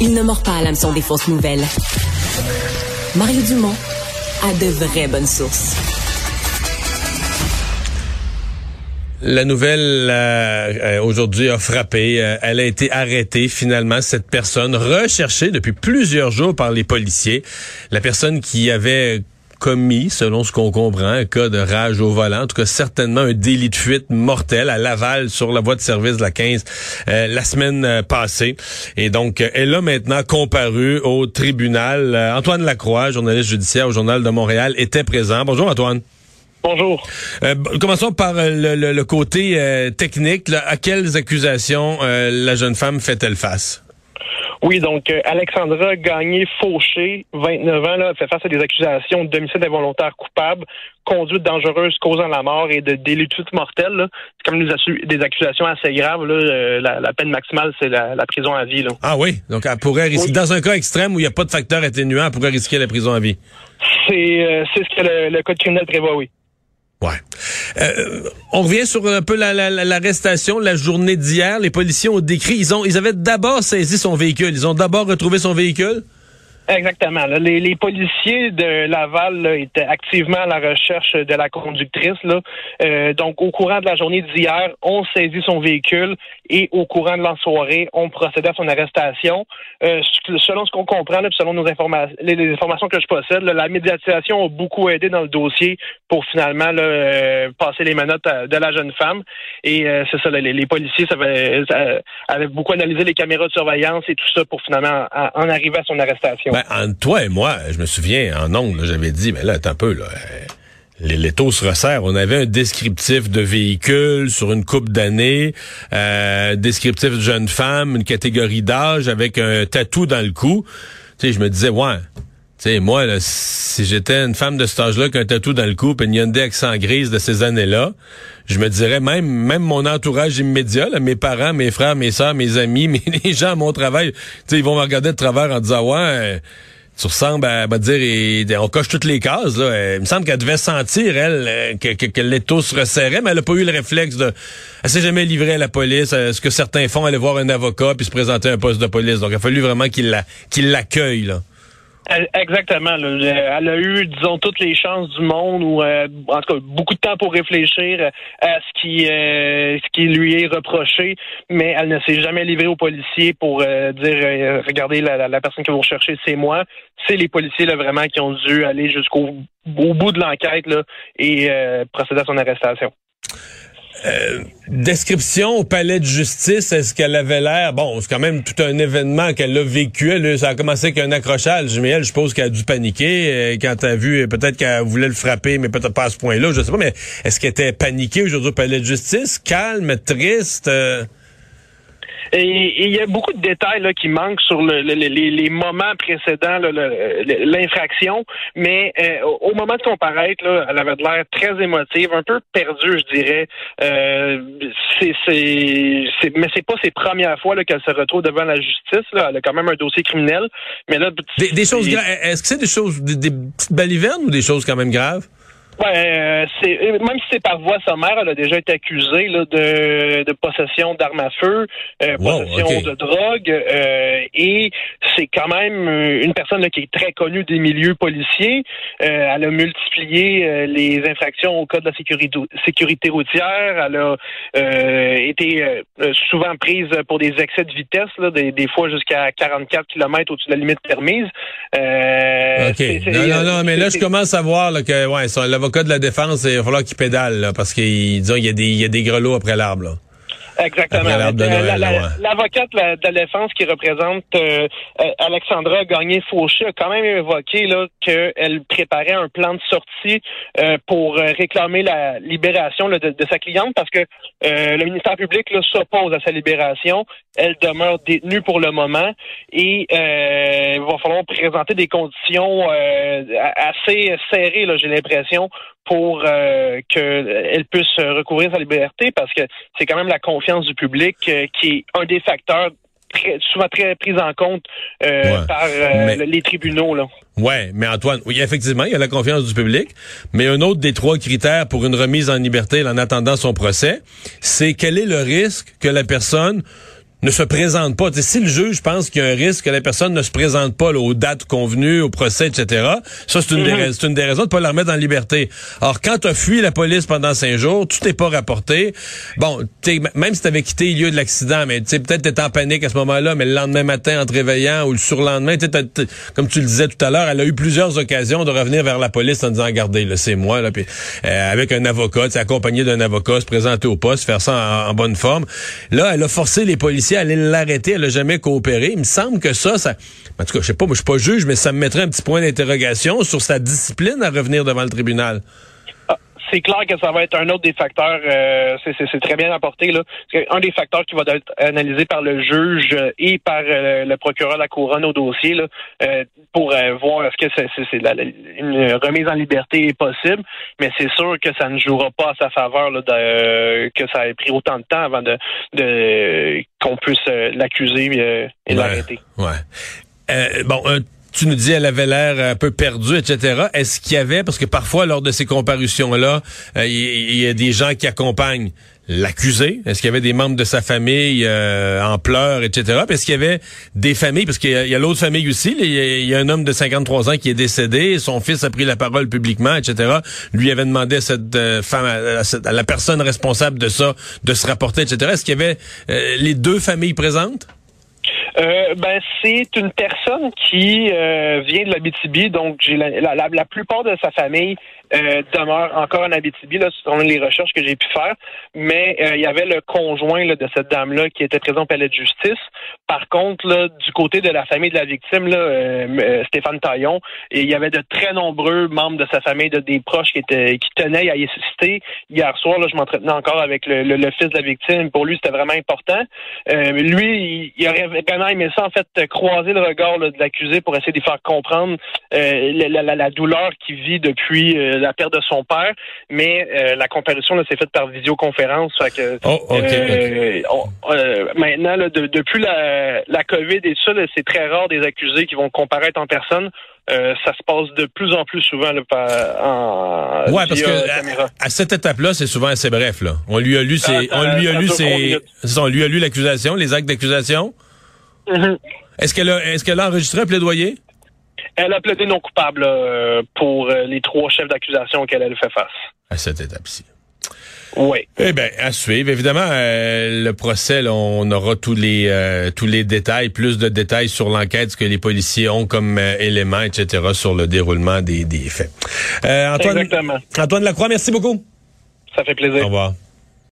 Il ne mord pas à l'hameçon des fausses nouvelles. Mario Dumont a de vraies bonnes sources. La nouvelle euh, euh, aujourd'hui a frappé. Euh, elle a été arrêtée finalement, cette personne recherchée depuis plusieurs jours par les policiers. La personne qui avait commis, selon ce qu'on comprend, un cas de rage au volant, en tout cas certainement un délit de fuite mortel à Laval sur la voie de service de la 15 la semaine passée. Et donc, elle a maintenant comparu au tribunal. Antoine Lacroix, journaliste judiciaire au Journal de Montréal, était présent. Bonjour Antoine. Bonjour. Euh, commençons par le, le, côté euh, technique. Là. À quelles accusations euh, la jeune femme fait-elle face? Oui, donc Alexandra Gagné-Fauché, 29 ans, là, fait face à des accusations de domicile involontaire coupable, conduite dangereuse causant la mort et de délit mortel. C'est comme des, accusations assez graves. Là. La, peine maximale, c'est la, prison à vie. Là. Ah oui, donc elle pourrait risquer, dans un cas extrême où il n'y a pas de facteur atténuant, elle pourrait risquer la prison à vie. C'est ce que le, le code criminel prévoit, oui. Ouais. Euh, on revient sur un peu l'arrestation, la, la, journée d'hier. Les policiers ont décrit, ils ont, ils avaient d'abord saisi son véhicule. Ils ont d'abord retrouvé son véhicule. Exactement. Les, policiers de Laval étaient activement à la recherche de la conductrice. Là. Euh, donc, au courant de la journée d'hier, on saisit son véhicule et au courant de la soirée, on procédait à son arrestation. Euh, selon ce qu'on comprend, là, selon nos informations, les, informations que je possède, la médiatisation a beaucoup aidé dans le dossier pour finalement euh, passer les menottes de la jeune femme. Et c'est ça, les, policiers avaient, beaucoup analysé les caméras de surveillance et tout ça pour finalement en arriver à son arrestation. Ben, entre toi et moi, je me souviens, en ongle, j'avais dit, mais là, un peu, là. Les, les, taux se resserrent. On avait un descriptif de véhicule sur une coupe d'années, euh, descriptif de jeune femme, une catégorie d'âge avec un tatou dans le cou. Tu sais, je me disais, ouais, sais, moi, là, si j'étais une femme de cet âge-là qui a un tatou dans le cou et une Hyundai accent grise de ces années-là, je me dirais même même mon entourage immédiat, mes parents, mes frères, mes soeurs, mes amis, mes, les gens à mon travail, ils vont me regarder de travers en disant ouais, euh, tu ressembles à, va dire, on coche toutes les cases. Là. Il me semble qu'elle devait sentir elle euh, que, que, que l'étau se resserrait, mais elle a pas eu le réflexe de, elle s'est jamais livrée à la police. Euh, ce que certains font, aller voir un avocat puis se présenter à un poste de police. Donc il a fallu vraiment qu'il la, qu'il l'accueille là. Exactement. Elle a eu, disons, toutes les chances du monde ou euh, en tout cas beaucoup de temps pour réfléchir à ce qui euh, ce qui lui est reproché, mais elle ne s'est jamais livrée aux policiers pour euh, dire regardez la, la, personne que vous recherchez, c'est moi. C'est les policiers là vraiment qui ont dû aller jusqu'au au bout de l'enquête là et procéder à son arrestation. Euh, description au palais de justice, est-ce qu'elle avait l'air... Bon, c'est quand même tout un événement qu'elle a vécu. Elle, ça a commencé avec un accrochage, mais elle, je suppose qu'elle a dû paniquer euh, quand elle a vu, peut-être qu'elle voulait le frapper, mais peut-être pas à ce point-là, je sais pas, mais est-ce qu'elle était paniquée aujourd'hui au palais de justice? Calme, triste? Euh? Et il y a beaucoup de détails là, qui manquent sur le, les, moments précédents l'infraction, mais euh, au moment de comparaître, là, elle avait l'air très émotive, un peu perdue, je dirais. Euh, c'est, c'est, mais c'est pas ses premières fois qu'elle se retrouve devant la justice. Là. Elle a quand même un dossier criminel, mais là, des, choses graves. Est-ce que c'est des choses, des, des petites balivernes ou des choses quand même graves? Ouais, euh, c'est même si c'est par voie sommaire, elle a déjà été accusée là, de, de possession d'armes à feu, euh, possession de drogue, euh, et c'est quand même une personne là, qui est très connue des milieux policiers. elle a multiplié les infractions au code de la sécurité, sécurité routière. Elle a été souvent prise pour des excès de vitesse, là, des, des fois jusqu'à 44 km au-dessus de la limite permise. ok. Non, non, non, mais là je commence à voir là, que ouais, ça, l'avocat de la défense, il va falloir qu'il pédale, parce qu'il il y a des, il y a des grelots après l'arbre. Exactement. L'avocate de, la défense qui représente euh, euh, Alexandra Gagné-Fauché a quand même évoqué là qu'elle préparait un plan de sortie euh, pour réclamer la libération de, sa cliente parce que le ministère public s'oppose à sa libération. Elle demeure détenue pour le moment et il va falloir présenter des conditions assez serrées, j'ai l'impression, pour qu'elle puisse recouvrir sa liberté parce que c'est quand même la confiance du public, euh, qui est un des facteurs très, souvent très pris en compte euh, par euh, les tribunaux. Là. Ouais, mais Antoine, oui, effectivement, il y a la confiance du public, mais un autre des trois critères pour une remise en liberté en attendant son procès, c'est quel est le risque que la personne ne se présente pas. si le juge pense qu'il y a un risque que la personne ne se présente pas aux dates convenues, au procès, etc., ça, c'est une, des, mhm. une des raisons de pas la remettre en liberté. Alors, quand tu as fui la police pendant cinq jours, tu t'es pas rapporté. Bon, même si tu avais quitté le lieu de l'accident, mais peut-être tu en panique à ce moment-là, mais le lendemain matin, en te réveillant, ou le surlendemain, comme tu le disais tout à l'heure, elle a eu plusieurs occasions de revenir vers la police en disant, regardez, c'est moi, là, puis, euh, avec un avocat, accompagné d'un avocat, se présenter au poste, faire ça en bonne forme. Là, elle a forcé les policiers aller l'arrêter, elle n'a jamais coopéré. Il me semble que ça, ça, en tout cas, je sais pas, moi je suis pas juge, mais ça me mettrait un petit point d'interrogation sur sa discipline à revenir devant le tribunal c'est clair que ça va être un autre des facteurs. Euh, c'est très bien apporté là. Un des facteurs qui va être analysé par le juge et par euh, le procureur de la couronne au dossier là, euh, pour voir est-ce que c'est une remise en liberté est possible. Mais c'est sûr que ça ne jouera pas à sa faveur là, que ça ait pris autant de temps avant de, de qu'on puisse l'accuser et l'arrêter. Ouais. bon, tu nous dis elle avait l'air un peu perdue, etc. Est-ce qu'il y avait, parce que parfois lors de ces comparutions-là, euh, il y, a des gens qui accompagnent l'accusé? Est-ce qu'il y avait des membres de sa famille euh, en pleurs, etc.? Est-ce qu'il y avait des familles? Parce qu'il y a, l'autre famille aussi. Il y, a, un homme de 53 ans qui est décédé. Son fils a pris la parole publiquement, etc. Lui avait demandé à cette euh, femme, à, la personne responsable de ça, de se rapporter, etc. Est-ce qu'il y avait les deux familles présentes? Euh, ben, c'est une personne qui euh, vient de l'Abitibi, donc j'ai la, la, la, plupart de sa famille euh, demeure encore en Abitibi, là, selon les recherches que j'ai pu faire. Mais euh, il y avait le conjoint là, de cette dame-là qui était présent au palais de justice. Par contre, là, du côté de la famille de la victime, là, euh, Stéphane Taillon, il y avait de très nombreux membres de sa famille, de, des proches qui étaient qui tenaient à y assister. Hier soir, là, je m'entretenais encore avec le, le, fils de la victime. Pour lui, c'était vraiment important. lui, il, aurait vraiment aimé ça, en fait, croiser le regard de l'accusé pour essayer de faire comprendre la, la, la, douleur qu'il vit depuis la perte de son père, mais euh, la comparution s'est faite par visioconférence. que, oh, euh, euh, maintenant, depuis la, la COVID et ça, c'est très rare des accusés qui vont comparaître en personne. ça se passe de plus en plus souvent là, en ouais parce que à, cette étape-là c'est souvent assez bref là on lui a lu ses, on lui a lu ses, on lui a lu l'accusation les actes d'accusation. est-ce qu'elle a est-ce qu'elle a enregistré un plaidoyer? Elle a plaidé non coupable euh, pour euh, les trois chefs d'accusation auxquels elle fait face. À cette étape-ci. Oui. Eh bien, à suivre. Évidemment, euh, le procès, on aura tous les tous les détails, plus de détails sur l'enquête, ce que les policiers ont comme éléments, etc., sur le déroulement des, des faits. Antoine, Exactement. Antoine Lacroix, merci beaucoup. Ça fait plaisir. Au revoir.